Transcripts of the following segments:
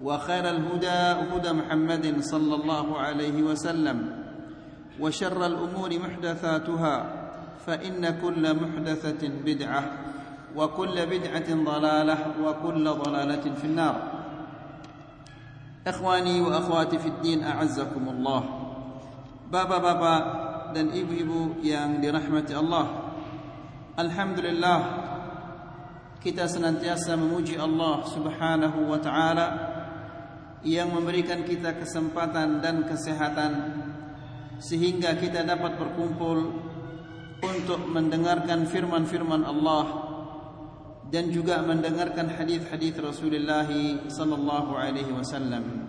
وخير الهدى هدى محمد صلى الله عليه وسلم وشر الأمور محدثاتها فإن كل محدثة بدعة وكل بدعة ضلالة وكل ضلالة في النار. إخواني وأخواتي في الدين أعزكم الله. bapak-bapak dan ibu-ibu yang dirahmati Allah. Alhamdulillah kita senantiasa memuji Allah Subhanahu wa taala. Yang memberikan kita kesempatan dan kesehatan sehingga kita dapat berkumpul untuk mendengarkan firman-firman Allah dan juga mendengarkan hadis-hadis Rasulullah sallallahu alaihi wasallam.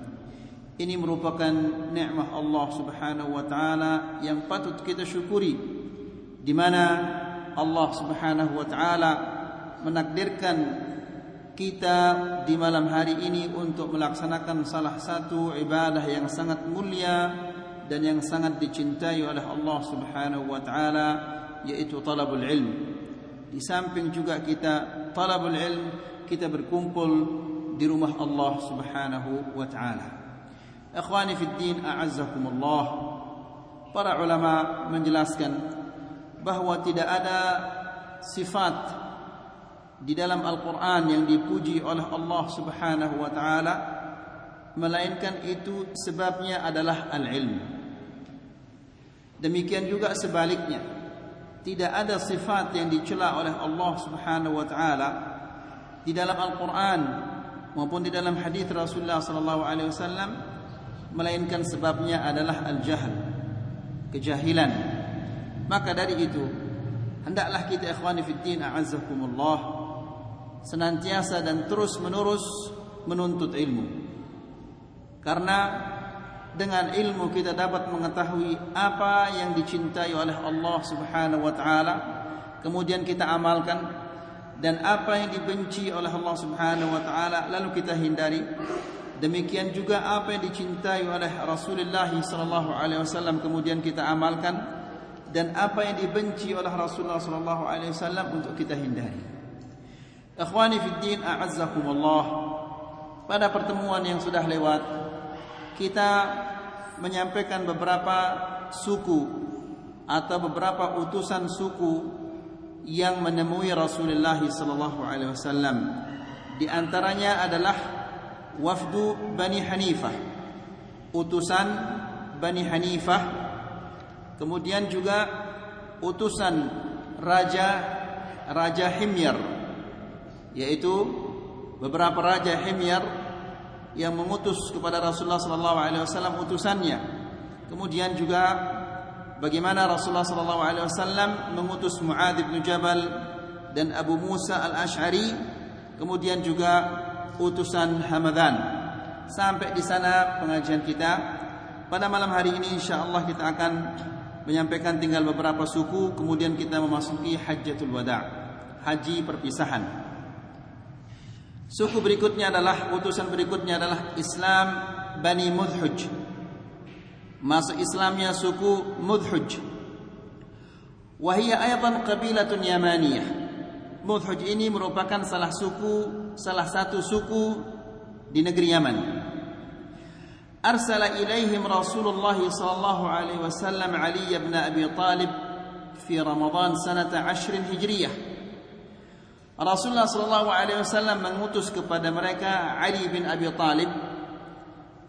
Ini merupakan nikmat Allah Subhanahu wa taala yang patut kita syukuri di mana Allah Subhanahu wa taala menakdirkan kita di malam hari ini untuk melaksanakan salah satu ibadah yang sangat mulia dan yang sangat dicintai oleh Allah Subhanahu wa taala yaitu talabul ilm. Di samping juga kita talabul ilm kita berkumpul di rumah Allah Subhanahu wa taala. Ikhwani fi din a'azzakumullah. Para ulama menjelaskan bahwa tidak ada sifat di dalam Al-Quran yang dipuji oleh Allah Subhanahu wa Ta'ala, melainkan itu sebabnya adalah al-ilm. Demikian juga sebaliknya, tidak ada sifat yang dicela oleh Allah Subhanahu wa Ta'ala di dalam Al-Quran maupun di dalam hadis Rasulullah Sallallahu Alaihi Wasallam, melainkan sebabnya adalah al-jahl, kejahilan. Maka dari itu, hendaklah kita ikhwani fid din a'azzakumullah senantiasa dan terus menerus menuntut ilmu. Karena dengan ilmu kita dapat mengetahui apa yang dicintai oleh Allah Subhanahu wa taala, kemudian kita amalkan dan apa yang dibenci oleh Allah Subhanahu wa taala lalu kita hindari. Demikian juga apa yang dicintai oleh Rasulullah sallallahu alaihi wasallam kemudian kita amalkan dan apa yang dibenci oleh Rasulullah sallallahu alaihi wasallam untuk kita hindari. Ikhwani fi din a'azzakumullah. Pada pertemuan yang sudah lewat kita menyampaikan beberapa suku atau beberapa utusan suku yang menemui Rasulullah sallallahu alaihi wasallam. Di antaranya adalah wafdu Bani Hanifah. Utusan Bani Hanifah. Kemudian juga utusan raja Raja Himyar yaitu beberapa raja Himyar yang mengutus kepada Rasulullah sallallahu alaihi wasallam utusannya. Kemudian juga bagaimana Rasulullah sallallahu alaihi wasallam mengutus Muadz bin Jabal dan Abu Musa Al-Asy'ari, kemudian juga utusan Hamadan. Sampai di sana pengajian kita. Pada malam hari ini insyaallah kita akan menyampaikan tinggal beberapa suku kemudian kita memasuki Hajjatul Wada', haji perpisahan. Suku berikutnya adalah utusan berikutnya adalah Islam Bani Mudhuj. Masuk Islamnya suku Mudhuj. Wahia ayatan qabilatun Yamaniyah. Mudhuj ini merupakan salah suku, salah satu suku di negeri Yaman. Arsala ilaihim Rasulullah sallallahu alaihi wasallam Ali bin Abi Talib fi Ramadan sanata 10 Hijriyah. Rasulullah sallallahu alaihi wasallam mengutus kepada mereka Ali bin Abi Talib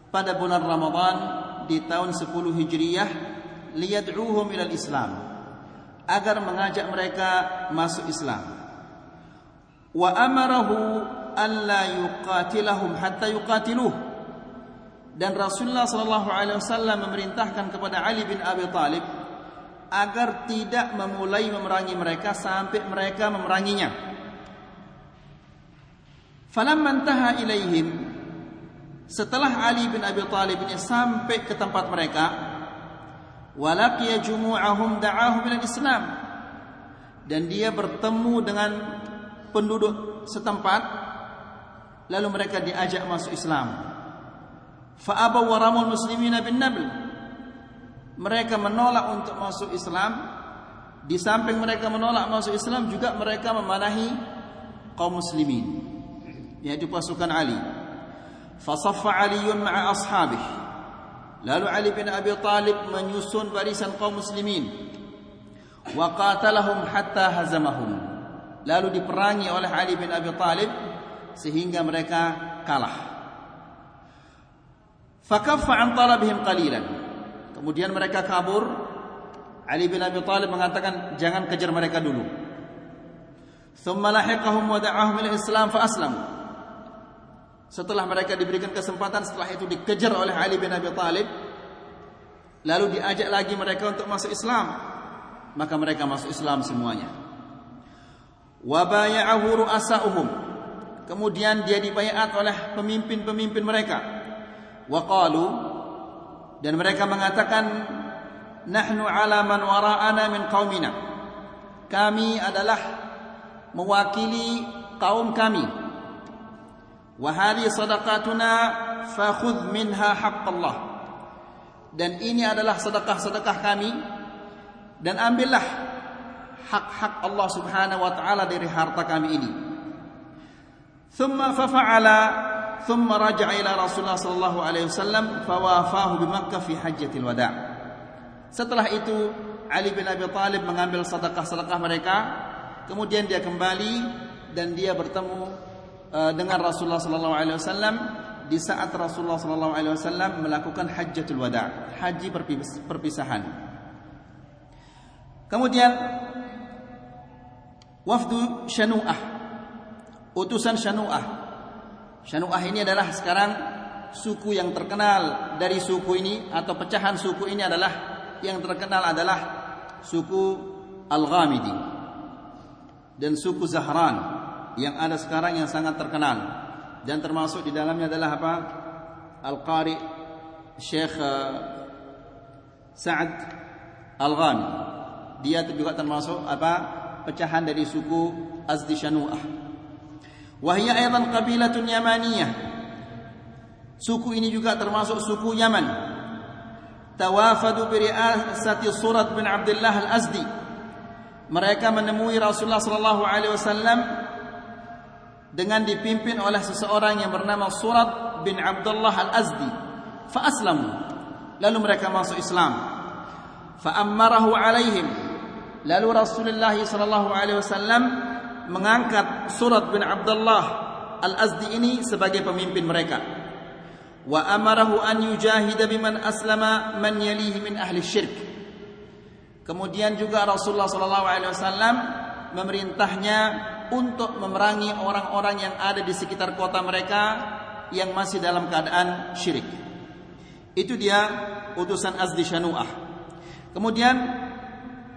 pada bulan Ramadan di tahun 10 Hijriyah liyad'uhum ila Islam agar mengajak mereka masuk Islam. Wa amarahu alla yuqatilahum hatta yuqatiluh. Dan Rasulullah sallallahu alaihi wasallam memerintahkan kepada Ali bin Abi Talib agar tidak memulai memerangi mereka sampai mereka memeranginya. Falamma intaha ilaihim setelah Ali bin Abi Talib ini sampai ke tempat mereka, walaqiya jumu'ahum da'ahum ila Islam. Dan dia bertemu dengan penduduk setempat lalu mereka diajak masuk Islam. Fa'abaw waramul muslimina bin nabl. Mereka menolak untuk masuk Islam. Di samping mereka menolak masuk Islam juga mereka memanahi kaum muslimin yaitu pasukan Ali. Fasaffa Aliun ma'a ashabih. Lalu Ali bin Abi Talib menyusun barisan kaum muslimin. Wa qatalahum hatta hazamahum. Lalu diperangi oleh Ali bin Abi Talib sehingga mereka kalah. Fakaffa an talabihim qalilan. Kemudian mereka kabur. Ali bin Abi Talib mengatakan jangan kejar mereka dulu. Thumma lahiqahum wa da'ahum ila Islam fa aslamu. Setelah mereka diberikan kesempatan setelah itu dikejar oleh Ali bin Abi Talib lalu diajak lagi mereka untuk masuk Islam. Maka mereka masuk Islam semuanya. Wa bay'ahu ru'asa'uhum. Kemudian dia dibayat oleh pemimpin-pemimpin mereka. Wa qalu dan mereka mengatakan nahnu ala man wara'ana min qaumina. Kami adalah mewakili kaum kami Wahadi sadaqatuna fakhudh minha haqqallah. Dan ini adalah sedekah-sedekah kami dan ambillah hak-hak Allah Subhanahu wa taala dari harta kami ini. Thumma fafa'ala thumma raja'a ila Rasulullah sallallahu alaihi wasallam fawafahu bi Makkah fi hajjatil wada'. Setelah itu Ali bin Abi Talib mengambil sedekah-sedekah mereka, kemudian dia kembali dan dia bertemu dengan Rasulullah sallallahu alaihi wasallam di saat Rasulullah sallallahu alaihi wasallam melakukan hajjatul wada, haji perpisahan. Kemudian wafdu Syanu'ah. Utusan Syanu'ah. Syanu'ah ini adalah sekarang suku yang terkenal dari suku ini atau pecahan suku ini adalah yang terkenal adalah suku Al-Ghamidi dan suku Zahran yang ada sekarang yang sangat terkenal. Dan termasuk di dalamnya adalah apa? Al-Qari Syekh uh, Sa'ad Al-Ghani. Dia juga termasuk apa? Pecahan dari suku Azdi Shanu'ah wahia aidan qabilatun yamaniyah. Suku ini juga termasuk suku Yaman. Tawafadu bi ri'asati Surat bin Abdullah Al-Azdi. Mereka menemui Rasulullah sallallahu alaihi wasallam dengan dipimpin oleh seseorang yang bernama Surat bin Abdullah Al-Azdi. Fa aslamu lalu mereka masuk Islam. Fa ammarahu alaihim. Lalu Rasulullah sallallahu alaihi wasallam mengangkat Surat bin Abdullah Al-Azdi ini sebagai pemimpin mereka. Wa amarahu an yujahida biman aslama man yalihi min ahli syirk. Kemudian juga Rasulullah sallallahu alaihi wasallam memerintahnya untuk memerangi orang-orang yang ada di sekitar kota mereka yang masih dalam keadaan syirik. Itu dia utusan Azdi Shanu'ah. Kemudian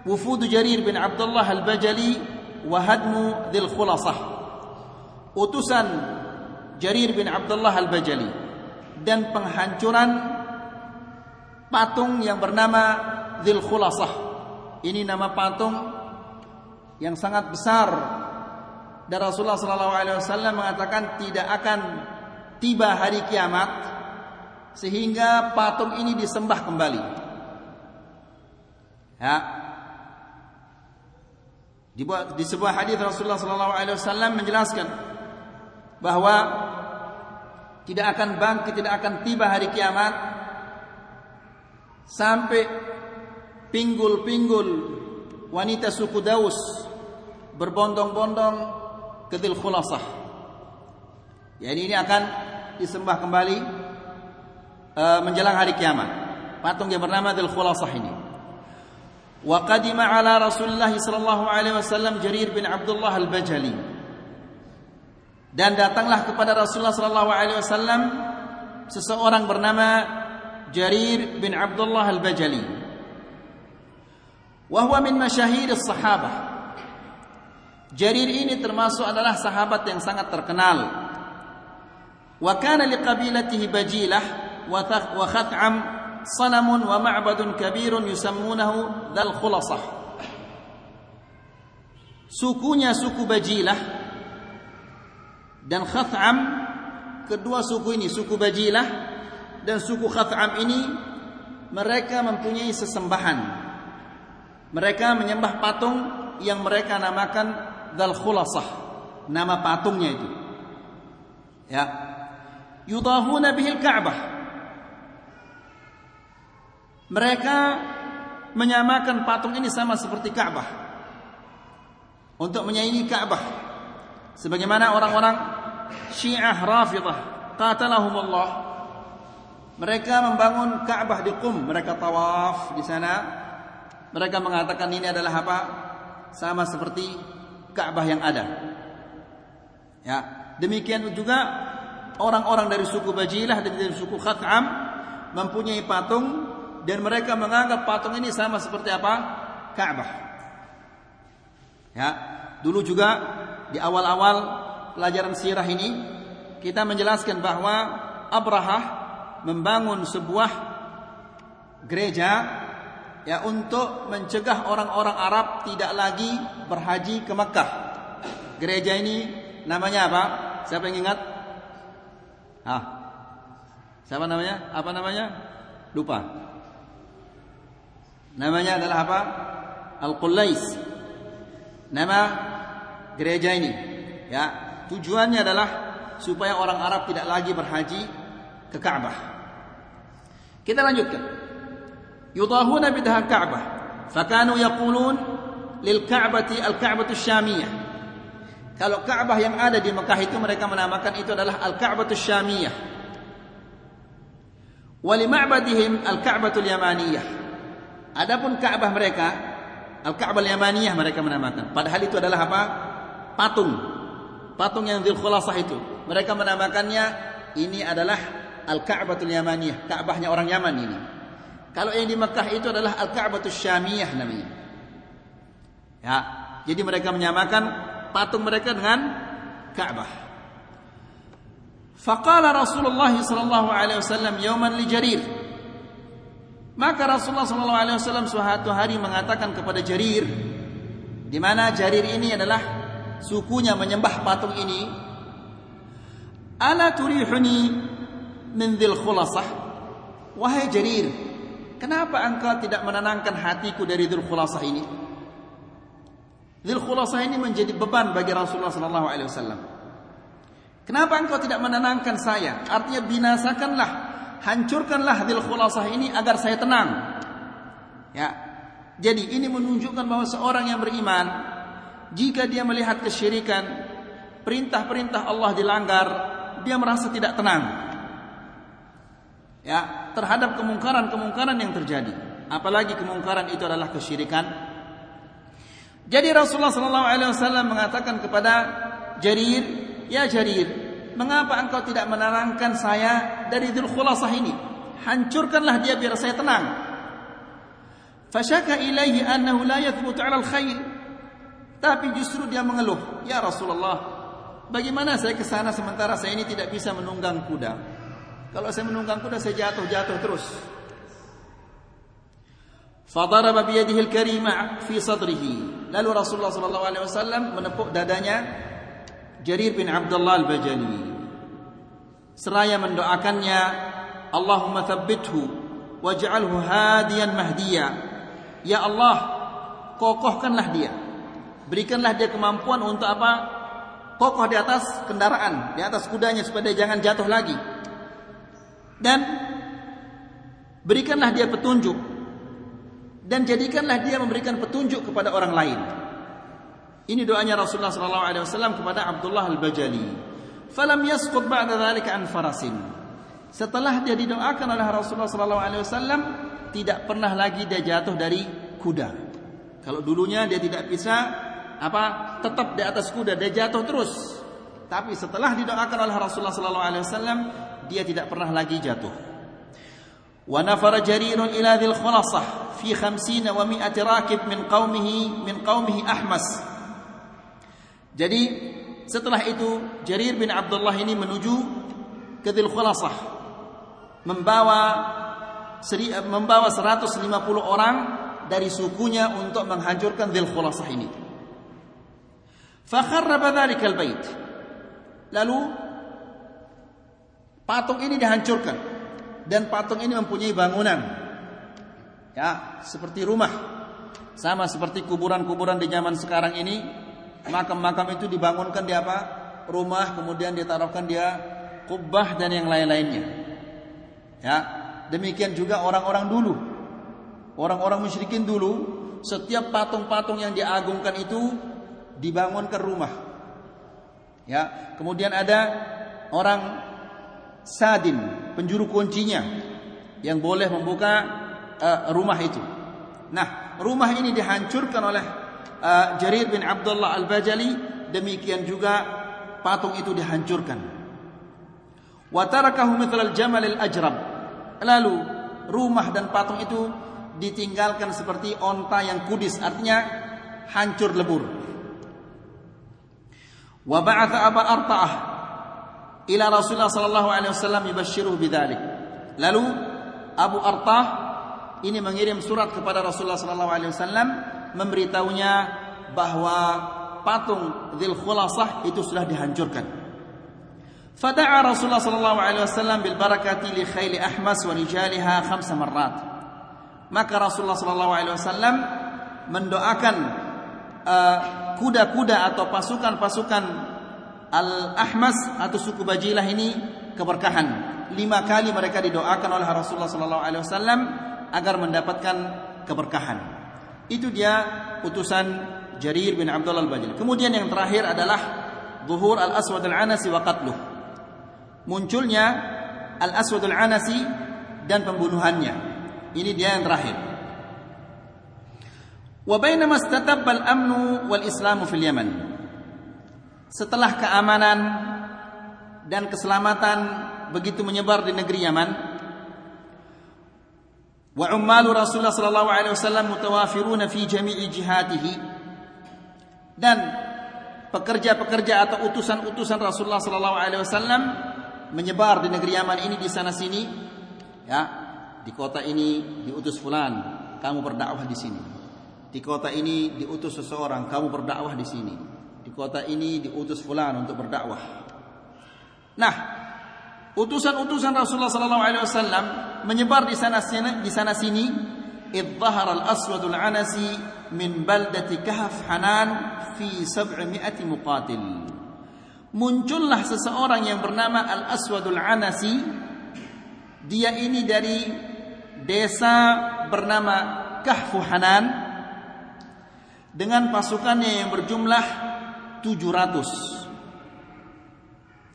wufudu Jarir bin Abdullah Al-Bajali wa hadmu Dhil Khulasah. Utusan Jarir bin Abdullah Al-Bajali dan penghancuran patung yang bernama Dhil Khulasah. Ini nama patung yang sangat besar dan Rasulullah sallallahu alaihi wasallam mengatakan tidak akan tiba hari kiamat sehingga patung ini disembah kembali. Ya. Di sebuah hadis Rasulullah sallallahu alaihi wasallam menjelaskan bahwa tidak akan bangkit, tidak akan tiba hari kiamat sampai pinggul-pinggul wanita suku Daus berbondong-bondong ke Dzul Khulasah. Jadi ini akan disembah kembali uh, menjelang hari kiamat. Patung yang bernama Dzul Khulasah ini. Wa qadima ala Rasulullah sallallahu alaihi wasallam Jarir bin Abdullah al-Bajali. Dan datanglah kepada Rasulullah sallallahu alaihi wasallam seseorang bernama Jarir bin Abdullah al-Bajali. Wa min masyahir as-sahabah. Jarir ini termasuk adalah sahabat yang sangat terkenal. Wa kana liqabilatihi bajilah wa khat'am sanamun wa ma'badun kabirun yusammunahu dal khulasah. Sukunya suku Bajilah dan Khat'am kedua suku ini suku Bajilah dan suku Khat'am ini mereka mempunyai sesembahan. Mereka menyembah patung yang mereka namakan Dhal Khulasah nama patungnya itu ya yudahuna bihil Ka'bah mereka menyamakan patung ini sama seperti Ka'bah. Untuk menyaingi Ka'bah. Sebagaimana orang-orang Syiah Rafidah qatalahumullah. Mereka membangun Ka'bah di Qum, mereka tawaf di sana. Mereka mengatakan ini adalah apa? Sama seperti Ka'bah yang ada. Ya, demikian juga orang-orang dari suku Bajilah dan dari suku Khat'am mempunyai patung dan mereka menganggap patung ini sama seperti apa? Ka'bah. Ya, dulu juga di awal-awal pelajaran sirah ini kita menjelaskan bahwa Abrahah membangun sebuah gereja ya untuk mencegah orang-orang Arab tidak lagi berhaji ke Mekah. Gereja ini namanya apa? Siapa yang ingat? Ah. Siapa namanya? Apa namanya? Lupa. Namanya adalah apa? Al-Qullais. Nama gereja ini. Ya, tujuannya adalah supaya orang Arab tidak lagi berhaji ke Ka'bah. Kita lanjutkan. Bidah Ka'bah. Fakanu yaqulun lil Ka'bati al-Ka'batu Syamiyah. Kalau Ka'bah yang ada di Mekah itu mereka menamakan itu adalah Al-Ka'batu Syamiyah. Wa li ma'badihim Al-Ka'batu Yamaniyah. Adapun Ka'bah mereka, Al-Ka'bah Yamaniyah mereka menamakan. Padahal itu adalah apa? Patung. Patung yang Dzul itu. Mereka menamakannya ini adalah Al-Ka'batul Yamaniyah, Ka'bahnya orang Yaman ini. Kalau yang di Mekah itu adalah Al-Ka'batul Syamiyah namanya. Ya, jadi mereka menyamakan patung mereka dengan Ka'bah. Faqala Rasulullah sallallahu alaihi wasallam yauman li Jarir maka Rasulullah SAW suatu hari mengatakan kepada Jarir, di mana Jarir ini adalah sukunya menyembah patung ini. Ala turihuni min dhil khulasah. Wahai Jarir, kenapa engkau tidak menenangkan hatiku dari dhil khulasah ini? Dhil khulasah ini menjadi beban bagi Rasulullah SAW. Kenapa engkau tidak menenangkan saya? Artinya binasakanlah hancurkanlah hadil khulasah ini agar saya tenang. Ya. Jadi ini menunjukkan bahwa seorang yang beriman jika dia melihat kesyirikan, perintah-perintah Allah dilanggar, dia merasa tidak tenang. Ya, terhadap kemungkaran-kemungkaran yang terjadi. Apalagi kemungkaran itu adalah kesyirikan. Jadi Rasulullah sallallahu alaihi wasallam mengatakan kepada Jarir, "Ya Jarir, mengapa engkau tidak menenangkan saya dari Dzul ini? Hancurkanlah dia biar saya tenang. Fasyaka ilaihi annahu la yathbutu 'ala al-khair. Tapi justru dia mengeluh, "Ya Rasulullah, bagaimana saya ke sana sementara saya ini tidak bisa menunggang kuda? Kalau saya menunggang kuda saya jatuh-jatuh terus." Fadaraba biyadihi al-karima fi sadrihi. Lalu Rasulullah sallallahu alaihi wasallam menepuk dadanya Jarir bin Abdullah al-Bajali seraya mendoakannya Allahumma thabbithu waj'alhu hadiyan mahdiya ya Allah kokohkanlah dia Berikanlah dia kemampuan untuk apa? Kokoh di atas kendaraan, di atas kudanya supaya dia jangan jatuh lagi. Dan berikanlah dia petunjuk dan jadikanlah dia memberikan petunjuk kepada orang lain. Ini doanya Rasulullah sallallahu alaihi wasallam kepada Abdullah Al-Bajali. Falam yasqut ba'da dzalika an farasin. Setelah dia didoakan oleh Rasulullah sallallahu alaihi wasallam, tidak pernah lagi dia jatuh dari kuda. Kalau dulunya dia tidak bisa apa tetap di atas kuda dia jatuh terus. Tapi setelah didoakan oleh Rasulullah sallallahu alaihi wasallam, dia tidak pernah lagi jatuh. Wa nafara jarirun ila dhil khulasah fi 50 wa 100 rakib min qaumihi min qaumihi Ahmas. Jadi setelah itu Jarir bin Abdullah ini menuju ke Dhil Khulasah membawa membawa 150 orang dari sukunya untuk menghancurkan Dhil Khulasah ini. Fakharraba dhalikal bait. Lalu patung ini dihancurkan dan patung ini mempunyai bangunan. Ya, seperti rumah. Sama seperti kuburan-kuburan di zaman sekarang ini, makam-makam itu dibangunkan di apa? Rumah, kemudian ditaruhkan dia kubah dan yang lain-lainnya. Ya, demikian juga orang-orang dulu. Orang-orang musyrikin dulu, setiap patung-patung yang diagungkan itu dibangunkan rumah. Ya, kemudian ada orang sadin, penjuru kuncinya yang boleh membuka uh, rumah itu. Nah, rumah ini dihancurkan oleh uh, Jarir bin Abdullah Al-Bajali, demikian juga patung itu dihancurkan. Wa tarakahu mithlal jamal al-ajrab. Lalu rumah dan patung itu ditinggalkan seperti onta yang kudis, artinya hancur lebur. Wa ba'atha Aba Arta'ah ila Rasulullah sallallahu alaihi wasallam yubashshiruhu bidzalik. Lalu Abu Artah ini mengirim surat kepada Rasulullah sallallahu alaihi wasallam memberitahunya bahwa patung Dzil Khulasah itu sudah dihancurkan. Fada'a Rasulullah sallallahu alaihi wasallam bil barakati li khayli Ahmas wa rijaliha khamsa marrat. Maka Rasulullah sallallahu alaihi wasallam mendoakan kuda-kuda uh, atau pasukan-pasukan Al-Ahmas atau suku Bajilah ini keberkahan. Lima kali mereka didoakan oleh Rasulullah sallallahu alaihi wasallam agar mendapatkan keberkahan. Itu dia utusan Jarir bin Abdullah al-Bajali. Kemudian yang terakhir adalah zuhur al-Aswad al-Anasi wa qatluh. Munculnya al-Aswad al-Anasi dan pembunuhannya. Ini dia yang terakhir. Wa bainama istatabba al-amnu wal Islamu fil Yaman. Setelah keamanan dan keselamatan begitu menyebar di negeri Yaman, wa ummalu Rasulullah sallallahu alaihi wasallam mutawafiruna fi jami'i dan pekerja-pekerja atau utusan-utusan Rasulullah sallallahu alaihi wasallam menyebar di negeri Yaman ini di sana sini ya di kota ini diutus fulan kamu berdakwah di sini. Di kota ini diutus seseorang kamu berdakwah di sini di kota ini diutus fulan untuk berdakwah. Nah utusan-utusan Rasulullah sallallahu alaihi wasallam menyebar di sana sini di sana sini idzhar al-aswad al-anasi min baldati kahf hanan fi 700 muqatil. Muncullah seseorang yang bernama al-aswad al-anasi. Dia ini dari desa bernama Kahfu Hanan dengan pasukannya yang berjumlah 700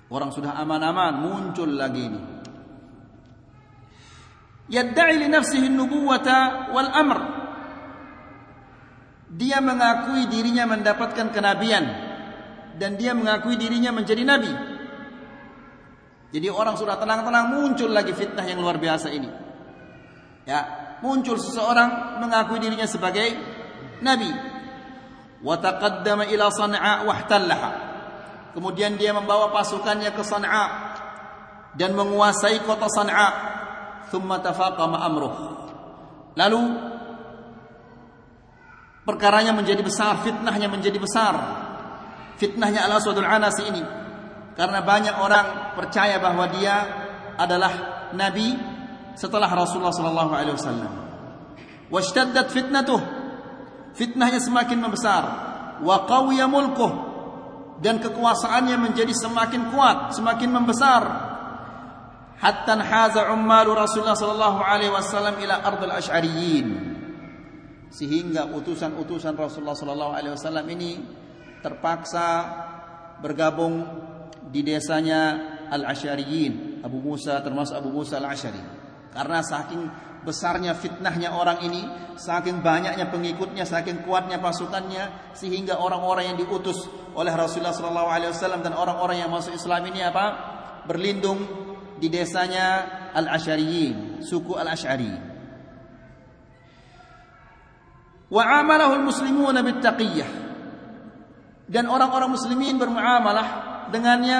orang sudah aman-aman muncul lagi ini. Yadda'i li nafsihi nubuwata wal amr. Dia mengakui dirinya mendapatkan kenabian dan dia mengakui dirinya menjadi nabi. Jadi orang sudah tenang-tenang muncul lagi fitnah yang luar biasa ini. Ya muncul seseorang mengakui dirinya sebagai nabi wa ila san'a wahtallaha. Kemudian dia membawa pasukannya ke San'a dan menguasai kota San'a. Thumma tafaqama amruh. Lalu perkaranya menjadi besar fitnahnya menjadi besar. Fitnahnya Al-Aswadul Anasi ini. Karena banyak orang percaya bahwa dia adalah nabi setelah Rasulullah sallallahu alaihi wasallam. Washtaddat fitnatuh fitnahnya semakin membesar wa qawiya mulkuh dan kekuasaannya menjadi semakin kuat, semakin membesar. Hatta haza ummalu Rasulullah sallallahu alaihi wasallam ila ardil asy'ariyin. Sehingga utusan-utusan Rasulullah sallallahu alaihi wasallam ini terpaksa bergabung di desanya Al-Asy'ariyin, Abu Musa termasuk Abu Musa Al-Asy'ari. Karena saking besarnya fitnahnya orang ini, saking banyaknya pengikutnya, saking kuatnya pasukannya, sehingga orang-orang yang diutus oleh Rasulullah Wasallam dan orang-orang yang masuk Islam ini apa? Berlindung di desanya Al Ashariyin, suku Al Ashari. Wa amalahu al-muslimuna bittaqiyah. Dan orang-orang muslimin bermuamalah dengannya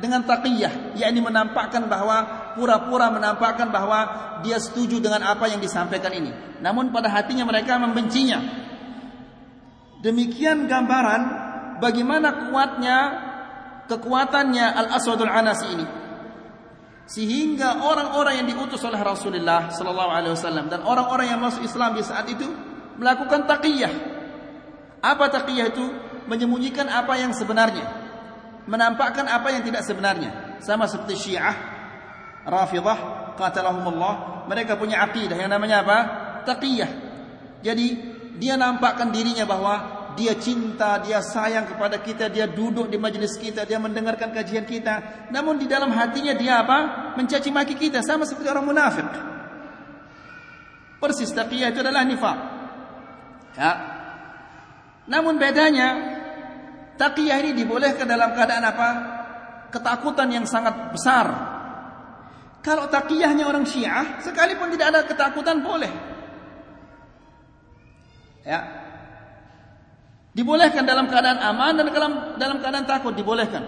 dengan taqiyah, yakni menampakkan bahwa pura-pura menampakkan bahwa dia setuju dengan apa yang disampaikan ini. Namun pada hatinya mereka membencinya. Demikian gambaran bagaimana kuatnya kekuatannya Al-Aswadul Anasi ini. Sehingga orang-orang yang diutus oleh Rasulullah sallallahu alaihi wasallam dan orang-orang yang masuk Islam di saat itu melakukan taqiyah. Apa taqiyah itu? Menyembunyikan apa yang sebenarnya. Menampakkan apa yang tidak sebenarnya. Sama seperti Syiah, Rafidah, qatalahumullah, mereka punya akidah yang namanya apa? Taqiyah. Jadi dia nampakkan dirinya bahwa dia cinta, dia sayang kepada kita, dia duduk di majelis kita, dia mendengarkan kajian kita. Namun di dalam hatinya dia apa? Mencaci maki kita sama seperti orang munafik. Persis taqiyah itu adalah nifaq. Ya. Namun bedanya taqiyah ini dibolehkan dalam keadaan apa? Ketakutan yang sangat besar. Kalau taqiyahnya orang Syiah, sekalipun tidak ada ketakutan boleh. Ya, Dibolehkan dalam keadaan aman dan dalam dalam keadaan takut dibolehkan.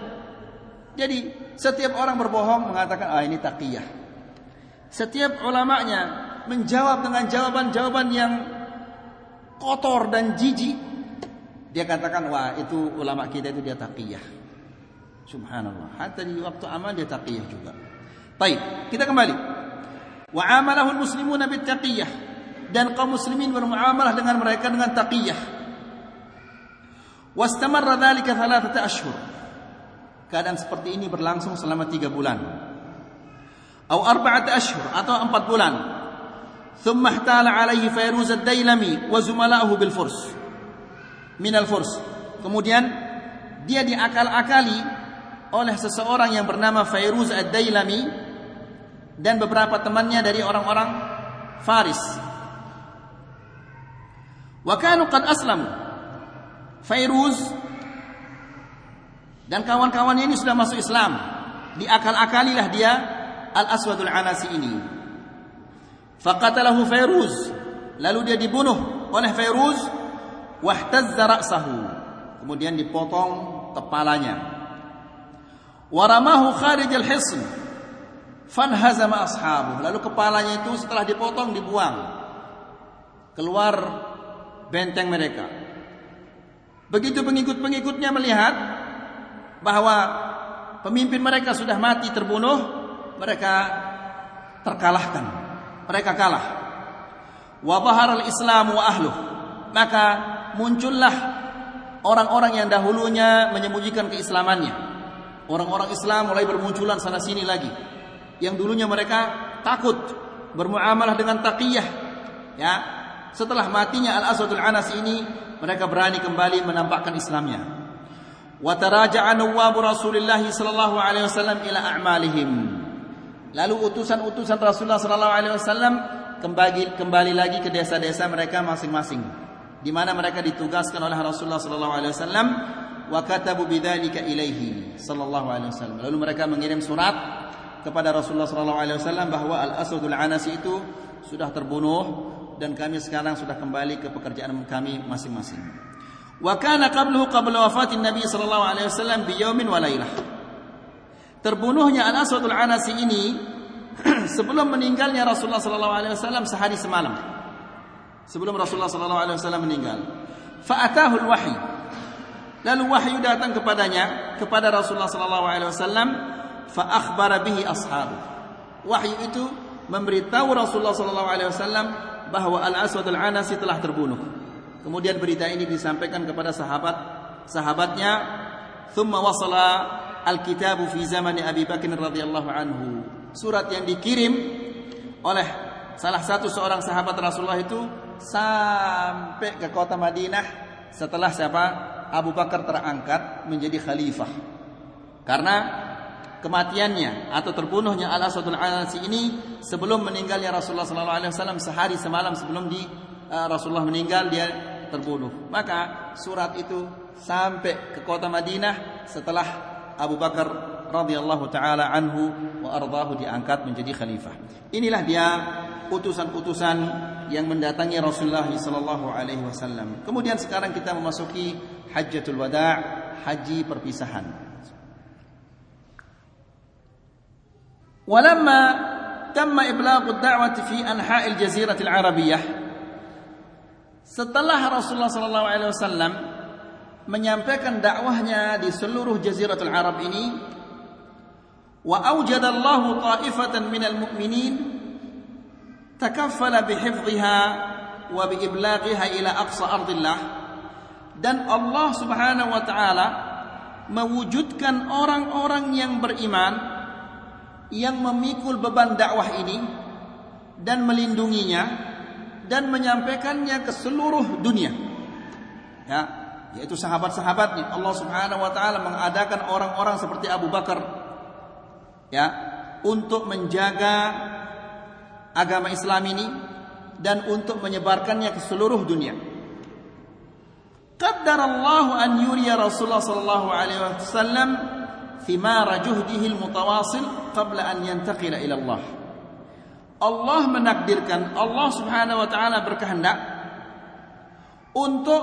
Jadi setiap orang berbohong mengatakan ah ini taqiyah. Setiap ulamanya menjawab dengan jawaban-jawaban yang kotor dan jijik. Dia katakan wah itu ulama kita itu dia taqiyah. Subhanallah. Hatta di waktu aman dia taqiyah juga. Baik, kita kembali. Wa amalahul muslimuna bit taqiyah dan kaum muslimin bermuamalah dengan mereka dengan taqiyah. Wastamarra dzalika thalathata ashhur. Keadaan seperti ini berlangsung selama tiga bulan. Atau arba'at ashhur atau empat bulan. ثم احتال عليه فيروز الديلمي وزملائه بالفرس من الفرس kemudian dia diakal-akali oleh seseorang yang bernama Fairuz Ad-Dailami dan beberapa temannya dari orang-orang Faris. Wa kanu qad aslamu Fairuz dan kawan-kawannya ini sudah masuk Islam. Diakal-akalilah dia Al-Aswadul Anasi ini. Faqatalahu Fairuz. Lalu dia dibunuh oleh Fairuz wahtazza ra'sahu. Kemudian dipotong kepalanya. Waramahu kharij al-hisn. Fanhazama ashabu. Lalu kepalanya itu setelah dipotong dibuang. Keluar benteng mereka. Begitu pengikut-pengikutnya melihat bahwa pemimpin mereka sudah mati terbunuh, mereka terkalahkan. Mereka kalah. Wa al-Islam wa ahluh. Maka muncullah orang-orang yang dahulunya menyembunyikan keislamannya. Orang-orang Islam mulai bermunculan sana sini lagi. Yang dulunya mereka takut bermuamalah dengan taqiyah. Ya, setelah matinya Al-Aswadul Anas ini mereka berani kembali menampakkan Islamnya. Wa taraja'a nawwabu Rasulillah sallallahu alaihi wasallam ila a'malihim. Lalu utusan-utusan Rasulullah sallallahu alaihi wasallam kembali kembali lagi ke desa-desa mereka masing-masing di mana mereka ditugaskan oleh Rasulullah sallallahu alaihi wasallam wa katabu bidzalika ilaihi sallallahu alaihi wasallam. Lalu mereka mengirim surat kepada Rasulullah wasallam bahwa Al-Aswadul Anasi itu sudah terbunuh dan kami sekarang sudah kembali ke pekerjaan kami masing-masing. Wa kana qabluhu qabla wafatin Nabi sallallahu alaihi wasallam bi yaumin wa lailah. Terbunuhnya Al-Aswadul Anasi ini sebelum meninggalnya Rasulullah sallallahu alaihi wasallam sehari semalam. Sebelum Rasulullah sallallahu alaihi wasallam meninggal. Fa'atahu al-wahyi. Lalu wahyu datang kepadanya kepada Rasulullah sallallahu alaihi wasallam fa akhbara bihi ashabu. Wahyu itu memberitahu Rasulullah sallallahu alaihi wasallam bahwa Al-Aswad Al-Anasi telah terbunuh. Kemudian berita ini disampaikan kepada sahabat sahabatnya. Thumma wasala al-kitabu fi zaman Abi Bakar radhiyallahu anhu. Surat yang dikirim oleh salah satu seorang sahabat Rasulullah itu sampai ke kota Madinah setelah siapa? Abu Bakar terangkat menjadi khalifah. Karena kematiannya atau terbunuhnya Al Asadul Anasi ini sebelum meninggalnya Rasulullah sallallahu alaihi wasallam sehari semalam sebelum di uh, Rasulullah meninggal dia terbunuh. Maka surat itu sampai ke kota Madinah setelah Abu Bakar radhiyallahu taala anhu wa ardahu diangkat menjadi khalifah. Inilah dia utusan-utusan yang mendatangi Rasulullah sallallahu alaihi wasallam. Kemudian sekarang kita memasuki Hajjatul Wada', haji perpisahan. ولما تم إبلاغ الدعوة في أنحاء الجزيرة العربية setelah Rasulullah sallallahu alaihi wasallam menyampaikan dakwahnya di seluruh jaziratul Arab ini wa awjadallahu ta'ifatan minal mu'minin takaffala bihifdhiha wa biiblaghiha ila aqsa ardillah dan Allah Subhanahu wa taala mewujudkan orang-orang yang beriman yang memikul beban dakwah ini dan melindunginya dan menyampaikannya ke seluruh dunia. Ya, yaitu sahabat-sahabatnya. Allah Subhanahu wa taala mengadakan orang-orang seperti Abu Bakar ya, untuk menjaga agama Islam ini dan untuk menyebarkannya ke seluruh dunia. Qaddara Allah an yuriya Rasulullah sallallahu alaihi wasallam thimara juhdihi al-mutawasil qabla an yantaqila ila Allah. Allah menakdirkan Allah Subhanahu wa taala berkehendak untuk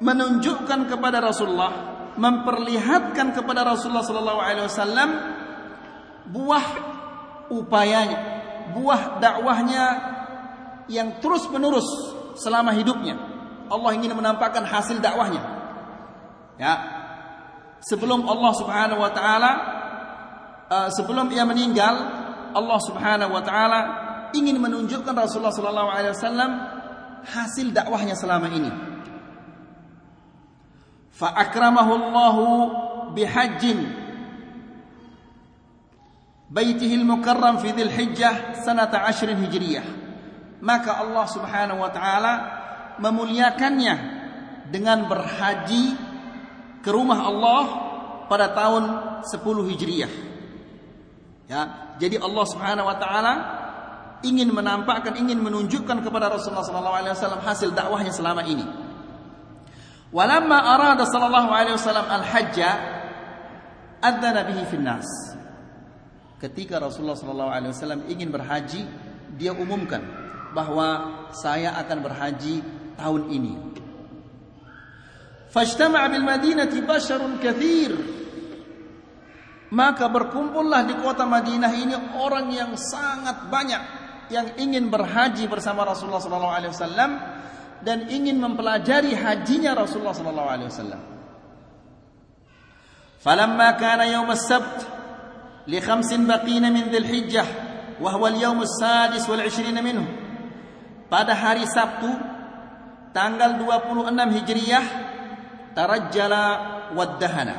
menunjukkan kepada Rasulullah, memperlihatkan kepada Rasulullah sallallahu alaihi wasallam buah upayanya, buah dakwahnya yang terus-menerus selama hidupnya. Allah ingin menampakkan hasil dakwahnya. Ya, sebelum Allah Subhanahu wa taala uh, sebelum ia meninggal Allah Subhanahu wa taala ingin menunjukkan Rasulullah sallallahu alaihi wasallam hasil dakwahnya selama ini. Fa akramahu Allah bihajjin baitihi al-mukarram fi dhil hijjah sanata 10 hijriyah. Maka Allah Subhanahu wa taala memuliakannya dengan berhaji ke rumah Allah pada tahun 10 Hijriah. Ya, jadi Allah Subhanahu wa taala ingin menampakkan, ingin menunjukkan kepada Rasulullah sallallahu alaihi wasallam hasil dakwahnya selama ini. Walamma arada sallallahu alaihi wasallam al-hajja adzana bihi fin nas. Ketika Rasulullah sallallahu alaihi wasallam ingin berhaji, dia umumkan bahwa saya akan berhaji tahun ini. Fajtama' bil Madinati kathir. Maka berkumpullah di kota Madinah ini orang yang sangat banyak yang ingin berhaji bersama Rasulullah sallallahu alaihi wasallam dan ingin mempelajari hajinya Rasulullah sallallahu alaihi wasallam. Falamma kana yawm as-sabt li khamsin baqina min hijjah wa huwa al-yawm as-sadis wal 20 minhu. Pada hari Sabtu tanggal 26 Hijriah tarajjala waddahana.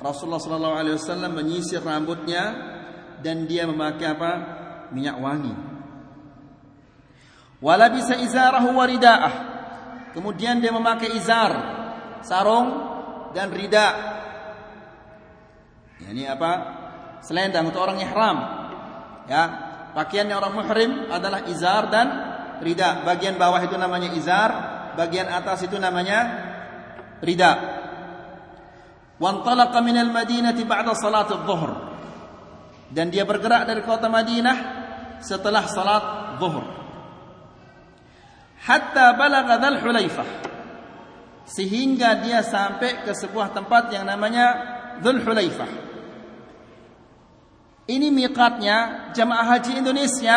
Rasulullah sallallahu alaihi wasallam menyisir rambutnya dan dia memakai apa? Minyak wangi. Walabisa izarahu wa ridaah. Kemudian dia memakai izar, sarung dan rida. Ini apa? Selendang untuk orang ihram. Ya, pakaiannya orang muhrim adalah izar dan rida. Bagian bawah itu namanya izar, bagian atas itu namanya rida. Wantalaqa min al-Madinah ba'da salat adh-dhuhr. Dan dia bergerak dari kota Madinah setelah salat zuhur. Hatta balagha Dzul Hulaifah. Sehingga dia sampai ke sebuah tempat yang namanya Dzul Hulaifah. Ini miqatnya jamaah haji Indonesia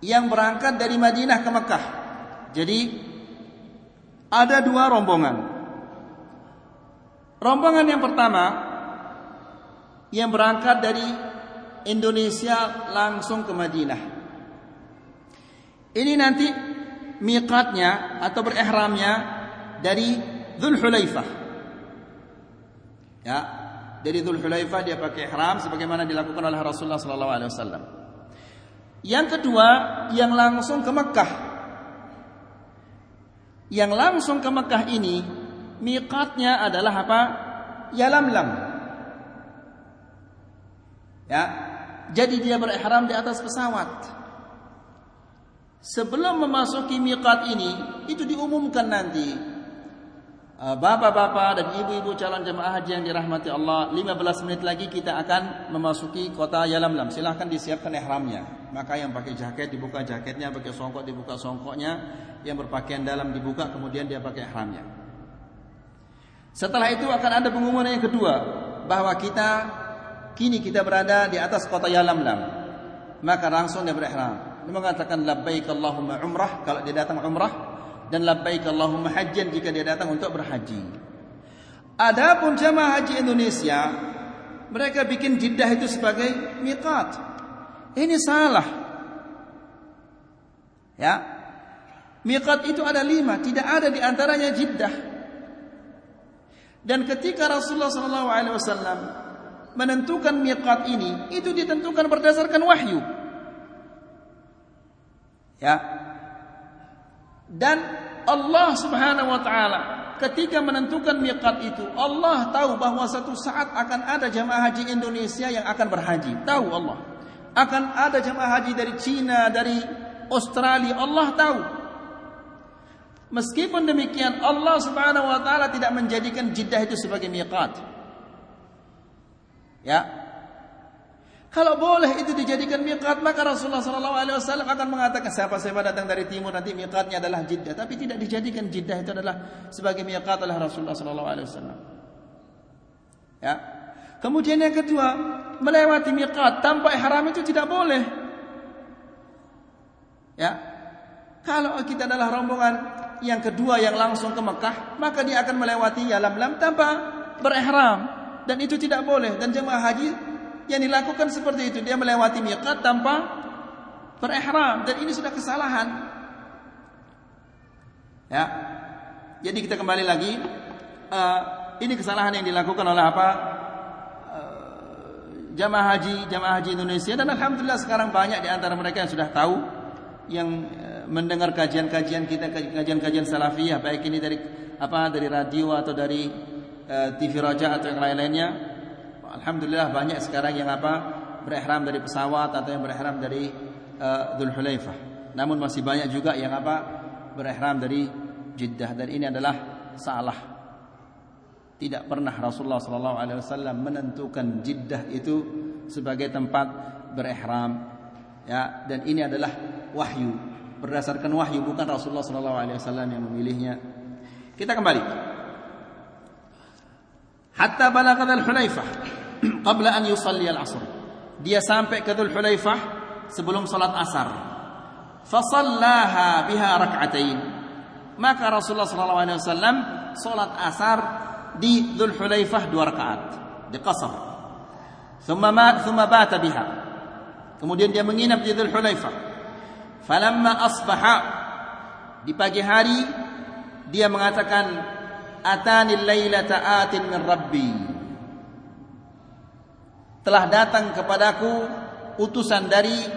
yang berangkat dari Madinah ke Mekah. Jadi ada dua rombongan. Rombongan yang pertama yang berangkat dari Indonesia langsung ke Madinah. Ini nanti miqatnya atau berihramnya dari Dzulhulaifah. Ya, dari Dzulhulaifah dia pakai ihram sebagaimana dilakukan oleh Rasulullah sallallahu alaihi wasallam. Yang kedua, yang langsung ke Mekah. Yang langsung ke Mekah ini miqatnya adalah apa? Yalamlam. Ya. Jadi dia berihram di atas pesawat. Sebelum memasuki miqat ini, itu diumumkan nanti. Uh, bapak-bapak dan ibu-ibu calon jemaah haji yang dirahmati Allah, 15 menit lagi kita akan memasuki kota Yalamlam. Silahkan disiapkan ihramnya. Maka yang pakai jaket dibuka jaketnya, pakai songkok dibuka songkoknya, yang berpakaian dalam dibuka, kemudian dia pakai ihramnya. Setelah itu akan ada pengumuman yang kedua bahwa kita kini kita berada di atas kota Yalamlam. Maka langsung dia berihram. Dia mengatakan labbaik Allahumma umrah kalau dia datang umrah dan labbaik Allahumma hajjan jika dia datang untuk berhaji. Adapun jamaah haji Indonesia mereka bikin Jeddah itu sebagai miqat. Ini salah. Ya. Miqat itu ada lima, tidak ada di antaranya Jeddah. Dan ketika Rasulullah SAW menentukan miqat ini, itu ditentukan berdasarkan wahyu. Ya. Dan Allah Subhanahu wa taala ketika menentukan miqat itu, Allah tahu bahwa satu saat akan ada jamaah haji Indonesia yang akan berhaji. Tahu Allah. Akan ada jamaah haji dari Cina, dari Australia, Allah tahu. Meskipun demikian Allah Subhanahu wa taala tidak menjadikan Jeddah itu sebagai miqat. Ya, kalau boleh itu dijadikan miqat maka Rasulullah sallallahu alaihi wasallam akan mengatakan siapa siapa datang dari timur nanti miqatnya adalah Jeddah tapi tidak dijadikan Jeddah itu adalah sebagai miqat oleh Rasulullah sallallahu alaihi wasallam. Ya. Kemudian yang kedua, melewati miqat tanpa ihram itu tidak boleh. Ya. Kalau kita adalah rombongan yang kedua yang langsung ke Mekah, maka dia akan melewati Yalamlam tanpa berihram. Dan itu tidak boleh. Dan jemaah haji yang dilakukan seperti itu dia melewati miqat tanpa berihram. Dan ini sudah kesalahan. Ya. Jadi kita kembali lagi. Uh, ini kesalahan yang dilakukan oleh apa jamaah haji jamaah haji Indonesia dan alhamdulillah sekarang banyak di antara mereka yang sudah tahu yang uh, mendengar kajian-kajian kita kajian-kajian salafiyah baik ini dari apa dari radio atau dari uh, TV Raja atau yang lain-lainnya Alhamdulillah banyak sekarang yang apa berihram dari pesawat atau yang berihram dari uh, Dhul Hulaifah. Namun masih banyak juga yang apa berihram dari Jeddah dan ini adalah salah. Tidak pernah Rasulullah sallallahu alaihi wasallam menentukan Jeddah itu sebagai tempat berihram. Ya, dan ini adalah wahyu. Berdasarkan wahyu bukan Rasulullah sallallahu alaihi wasallam yang memilihnya. Kita kembali. Hatta balagha Dhul Hulaifah qabla an yusalli al-asr. Dia sampai ke Dzul Hulaifah sebelum salat asar. Fasallaha biha rak'atain. Maka Rasulullah sallallahu alaihi wasallam salat asar di Dzul Hulaifah dua rakaat di qasar. Thumma ma thumma bata biha. Kemudian dia menginap di Dzul Hulaifah. Falamma asbaha di pagi hari dia mengatakan atani lailata atin min rabbi telah datang kepadaku utusan dari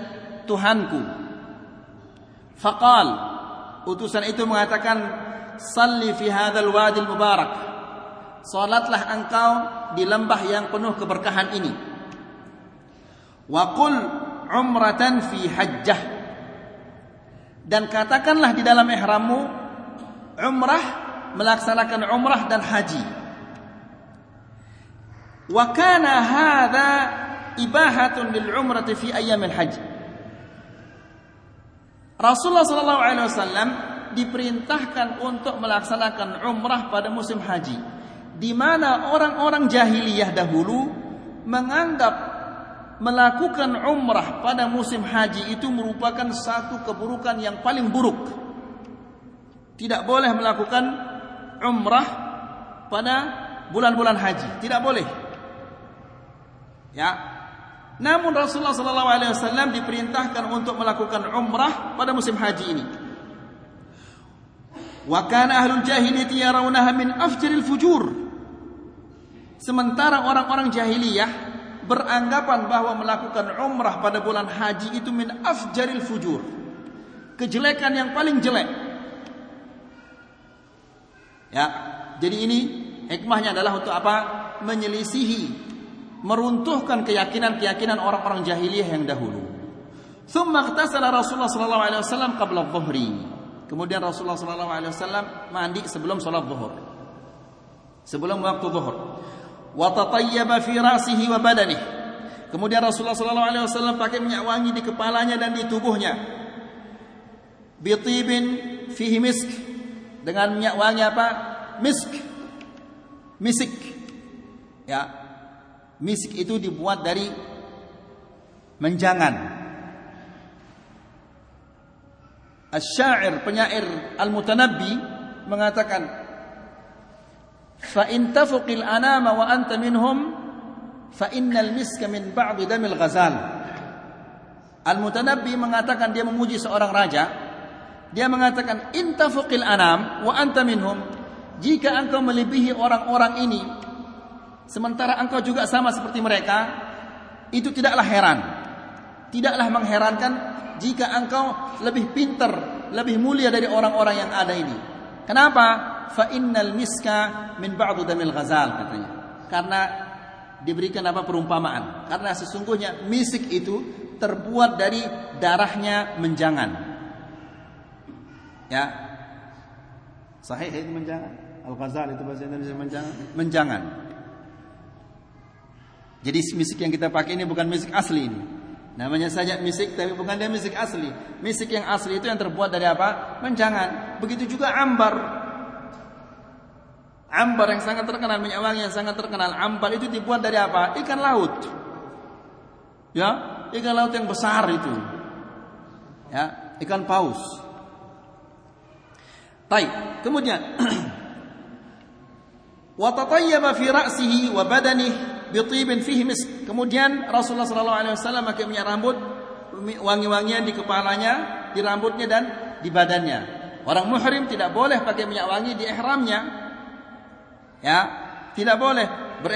Tuhanku. Faqal utusan itu mengatakan salli fi hadzal wadil mubarak. Salatlah engkau di lembah yang penuh keberkahan ini. Wa qul umratan fi hajjah. Dan katakanlah di dalam ihrammu umrah melaksanakan umrah dan haji. Wa kana hadha ibahatun lil umrati fi ayyamil haji. Rasulullah sallallahu alaihi wasallam diperintahkan untuk melaksanakan umrah pada musim haji di mana orang-orang jahiliyah dahulu menganggap melakukan umrah pada musim haji itu merupakan satu keburukan yang paling buruk. Tidak boleh melakukan umrah pada bulan-bulan haji, tidak boleh. Ya. Namun Rasulullah sallallahu alaihi wasallam diperintahkan untuk melakukan umrah pada musim haji ini. Wa kana ahlul jahiliyah yarawnaha min afjaril fujur. Sementara orang-orang jahiliyah beranggapan bahwa melakukan umrah pada bulan haji itu min afjaril fujur. Kejelekan yang paling jelek. Ya, jadi ini hikmahnya adalah untuk apa? Menyelisihi meruntuhkan keyakinan-keyakinan orang-orang jahiliyah yang dahulu. Thumma ightasala Rasulullah sallallahu alaihi wasallam qabla dhuhri. Kemudian Rasulullah sallallahu alaihi wasallam mandi sebelum salat zuhur. Sebelum waktu zuhur. Wa tatayyaba fi ra'sihi wa badanihi. Kemudian Rasulullah sallallahu alaihi wasallam pakai minyak wangi di kepalanya dan di tubuhnya. Bitibin fihi misk. Dengan minyak wangi apa? Misk. Misik. Ya, Misik itu dibuat dari menjangan. Asy-syair penyair Al-Mutanabbi mengatakan fa in tafuqil anama wa anta minhum fa innal miska min ba'd damil ghazal. Al-Mutanabbi mengatakan dia memuji seorang raja. Dia mengatakan in tafuqil anam wa anta minhum. Jika engkau melebihi orang-orang ini sementara engkau juga sama seperti mereka, itu tidaklah heran. Tidaklah mengherankan jika engkau lebih pintar, lebih mulia dari orang-orang yang ada ini. Kenapa? Fa innal miska min ba'd damil ghazal katanya. Karena diberikan apa perumpamaan? Karena sesungguhnya misik itu terbuat dari darahnya menjangan. Ya. Sahih itu menjangan. Al-ghazal itu bahasa Indonesia menjangan. Menjangan. Jadi misik yang kita pakai ini bukan misik asli ini. Namanya saja misik tapi bukan dia misik asli. Misik yang asli itu yang terbuat dari apa? Menjangan. Begitu juga ambar. Ambar yang sangat terkenal, minyak wangi yang sangat terkenal. Ambar itu dibuat dari apa? Ikan laut. Ya, ikan laut yang besar itu. Ya, ikan paus. Baik, kemudian wa tatayyaba fi ra'sihi wa badanihi bitibin fihi misk. Kemudian Rasulullah sallallahu alaihi wasallam pakai minyak rambut wangi-wangian di kepalanya, di rambutnya dan di badannya. Orang muhrim tidak boleh pakai minyak wangi di ihramnya. Ya, tidak boleh ber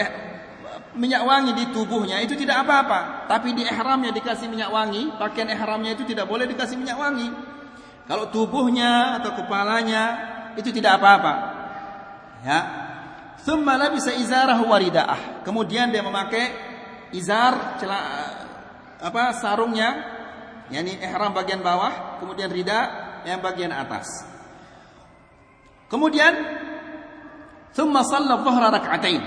minyak wangi di tubuhnya itu tidak apa-apa, tapi di ihramnya dikasih minyak wangi, pakaian ihramnya itu tidak boleh dikasih minyak wangi. Kalau tubuhnya atau kepalanya itu tidak apa-apa. Ya, Thumma labisa izarahu waridaah. Kemudian dia memakai izar celah, apa sarungnya yakni ihram bagian bawah, kemudian rida yang bagian atas. Kemudian thumma shalla dhuhra rak'atain.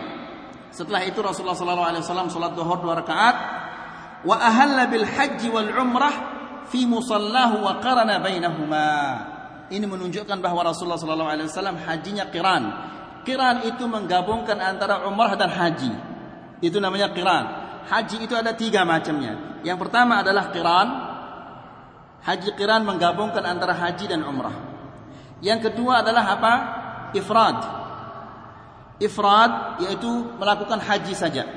Setelah itu Rasulullah sallallahu alaihi wasallam salat zuhur dua rakaat wa ahalla bil haji wal umrah fi musallahu wa qarana bainahuma. Ini menunjukkan bahwa Rasulullah sallallahu alaihi wasallam hajinya qiran Qiran itu menggabungkan antara umrah dan haji. Itu namanya qiran. Haji itu ada tiga macamnya. Yang pertama adalah qiran. Haji qiran menggabungkan antara haji dan umrah. Yang kedua adalah apa? Ifrad. Ifrad yaitu melakukan haji saja.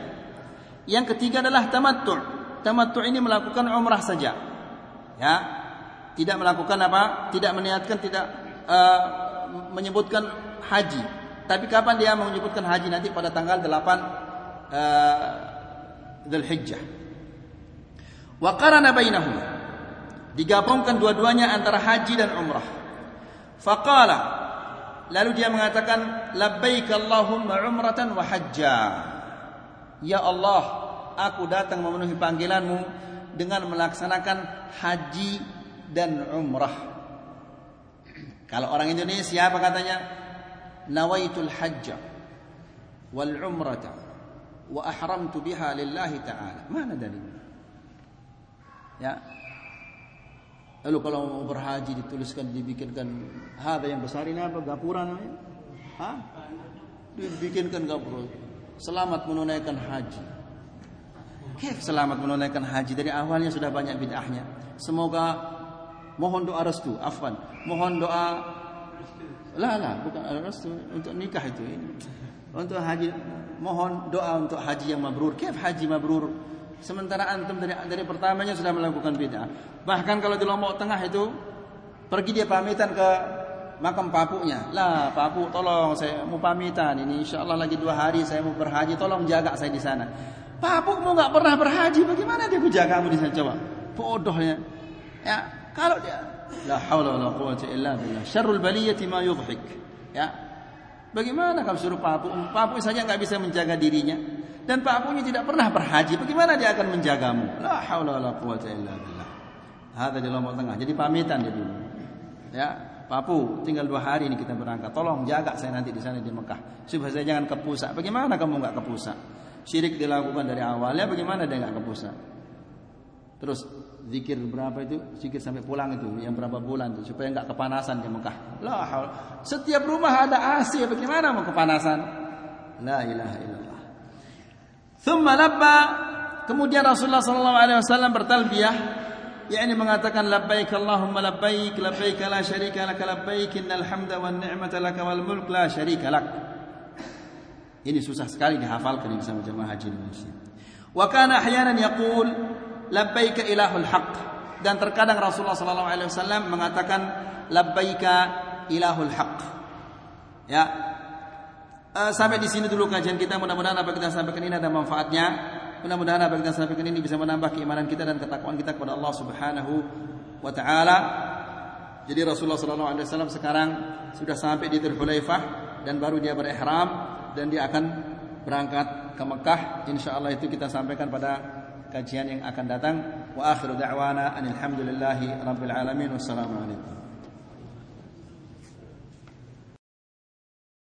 Yang ketiga adalah tamattu'. Tamattu' ini melakukan umrah saja. Ya. Tidak melakukan apa? Tidak meniatkan tidak uh, menyebutkan haji. Tapi kapan dia menyebutkan haji nanti pada tanggal 8 uh, Dzulhijjah. Wa qarana bainahuma. Digabungkan dua-duanya antara haji dan umrah. Faqala lalu dia mengatakan labbaik Allahumma umratan wa hajja. Ya Allah, aku datang memenuhi panggilanmu dengan melaksanakan haji dan umrah. Kalau orang Indonesia apa katanya? nawaitul hajj wal umrata wa ahramtu biha lillahi ta'ala. Mana dalilnya? Ya. Lalu kalau mau berhaji dituliskan dibikinkan hada yang besar ini apa? Gapura namanya? Hah? Dibikinkan gapura. Selamat menunaikan haji. Kif selamat menunaikan haji dari awalnya sudah banyak bid'ahnya. Semoga mohon doa restu, afwan. Mohon doa lah lah bukan restu untuk nikah itu ini. Untuk haji mohon doa untuk haji yang mabrur. Kif haji mabrur? Sementara antum dari dari pertamanya sudah melakukan bid'ah. Bahkan kalau di Lombok Tengah itu pergi dia pamitan ke makam papuknya. Lah, papuk tolong saya mau pamitan ini insyaallah lagi dua hari saya mau berhaji, tolong jaga saya di sana. Papukmu nggak pernah berhaji, bagaimana dia jagamu di sana coba? Bodohnya. Ya, kalau dia la haula wala quwwata illa billah. Syarrul baliyati ma yudhik. Ya. Bagaimana kalau suruh papuk? Papuk saja nggak bisa menjaga dirinya dan papuknya tidak pernah berhaji, bagaimana dia akan menjagamu? La haula wala quwwata illa billah. Hada di Lombok Tengah. Jadi pamitan dia dulu. Ya, Papu, tinggal dua hari ini kita berangkat. Tolong jaga saya nanti di sana di Mekah. Supaya saya jangan ke pusat. Bagaimana kamu nggak ke pusat? Syirik dilakukan dari awalnya. Bagaimana dia nggak ke pusat? Terus zikir berapa itu? Zikir sampai pulang itu, yang berapa bulan itu supaya nggak kepanasan di Mekah. La Setiap rumah ada AC, bagaimana mau kepanasan? La ilaha illallah. Thumma labba kemudian Rasulullah sallallahu alaihi wasallam bertalbiyah yakni mengatakan labbaik Allahumma labbaik labbaik la syarika lak labbaik innal hamda wan ni'mata lak wal mulk la syarika lak. Ini susah sekali dihafalkan bersama jemaah haji Indonesia. Wa kana ahyanan yaqul labbaik ilahul haq dan terkadang Rasulullah sallallahu alaihi wasallam mengatakan labbaik ilahul haq. Ya. Uh, sampai di sini dulu kajian kita mudah-mudahan apa kita sampaikan ini ada manfaatnya. Mudah-mudahan apa kita sampaikan ini bisa menambah keimanan kita dan ketakwaan kita kepada Allah Subhanahu wa taala. Jadi Rasulullah sallallahu alaihi wasallam sekarang sudah sampai di Dzulhulaifah dan baru dia berihram dan dia akan berangkat ke Mekah. Insyaallah itu kita sampaikan pada kajian yang akan datang. Wa akhiru da'wana alhamdulillahi rabbil alamin. Wassalamu alaikum.